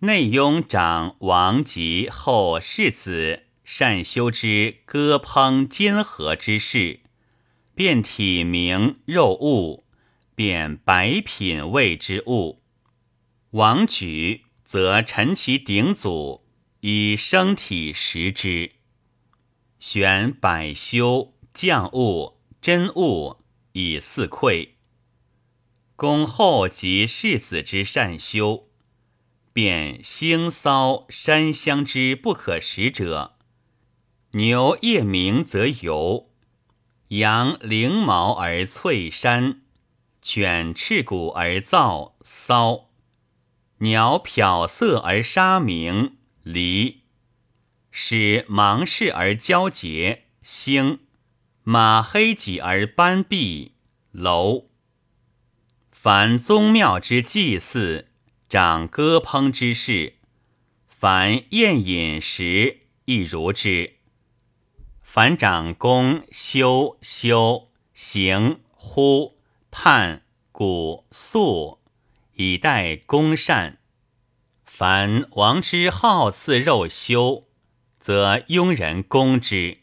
内雍长王及后世子善修之割烹煎合之事，变体名肉物，变百品味之物。王举则陈其鼎祖，以生体食之。选百修匠物真物以四馈。公后及世子之善修。便腥骚山香之不可食者，牛夜鸣则游，羊翎毛而翠山，犬赤骨而噪骚，鸟漂色而沙鸣离，使芒氏而交结星，马黑脊而斑闭楼。凡宗庙之祭祀。掌歌烹之事，凡宴饮食亦如之。凡掌功修修行呼盼鼓素，以待公善。凡王之好赐肉修，则庸人攻之。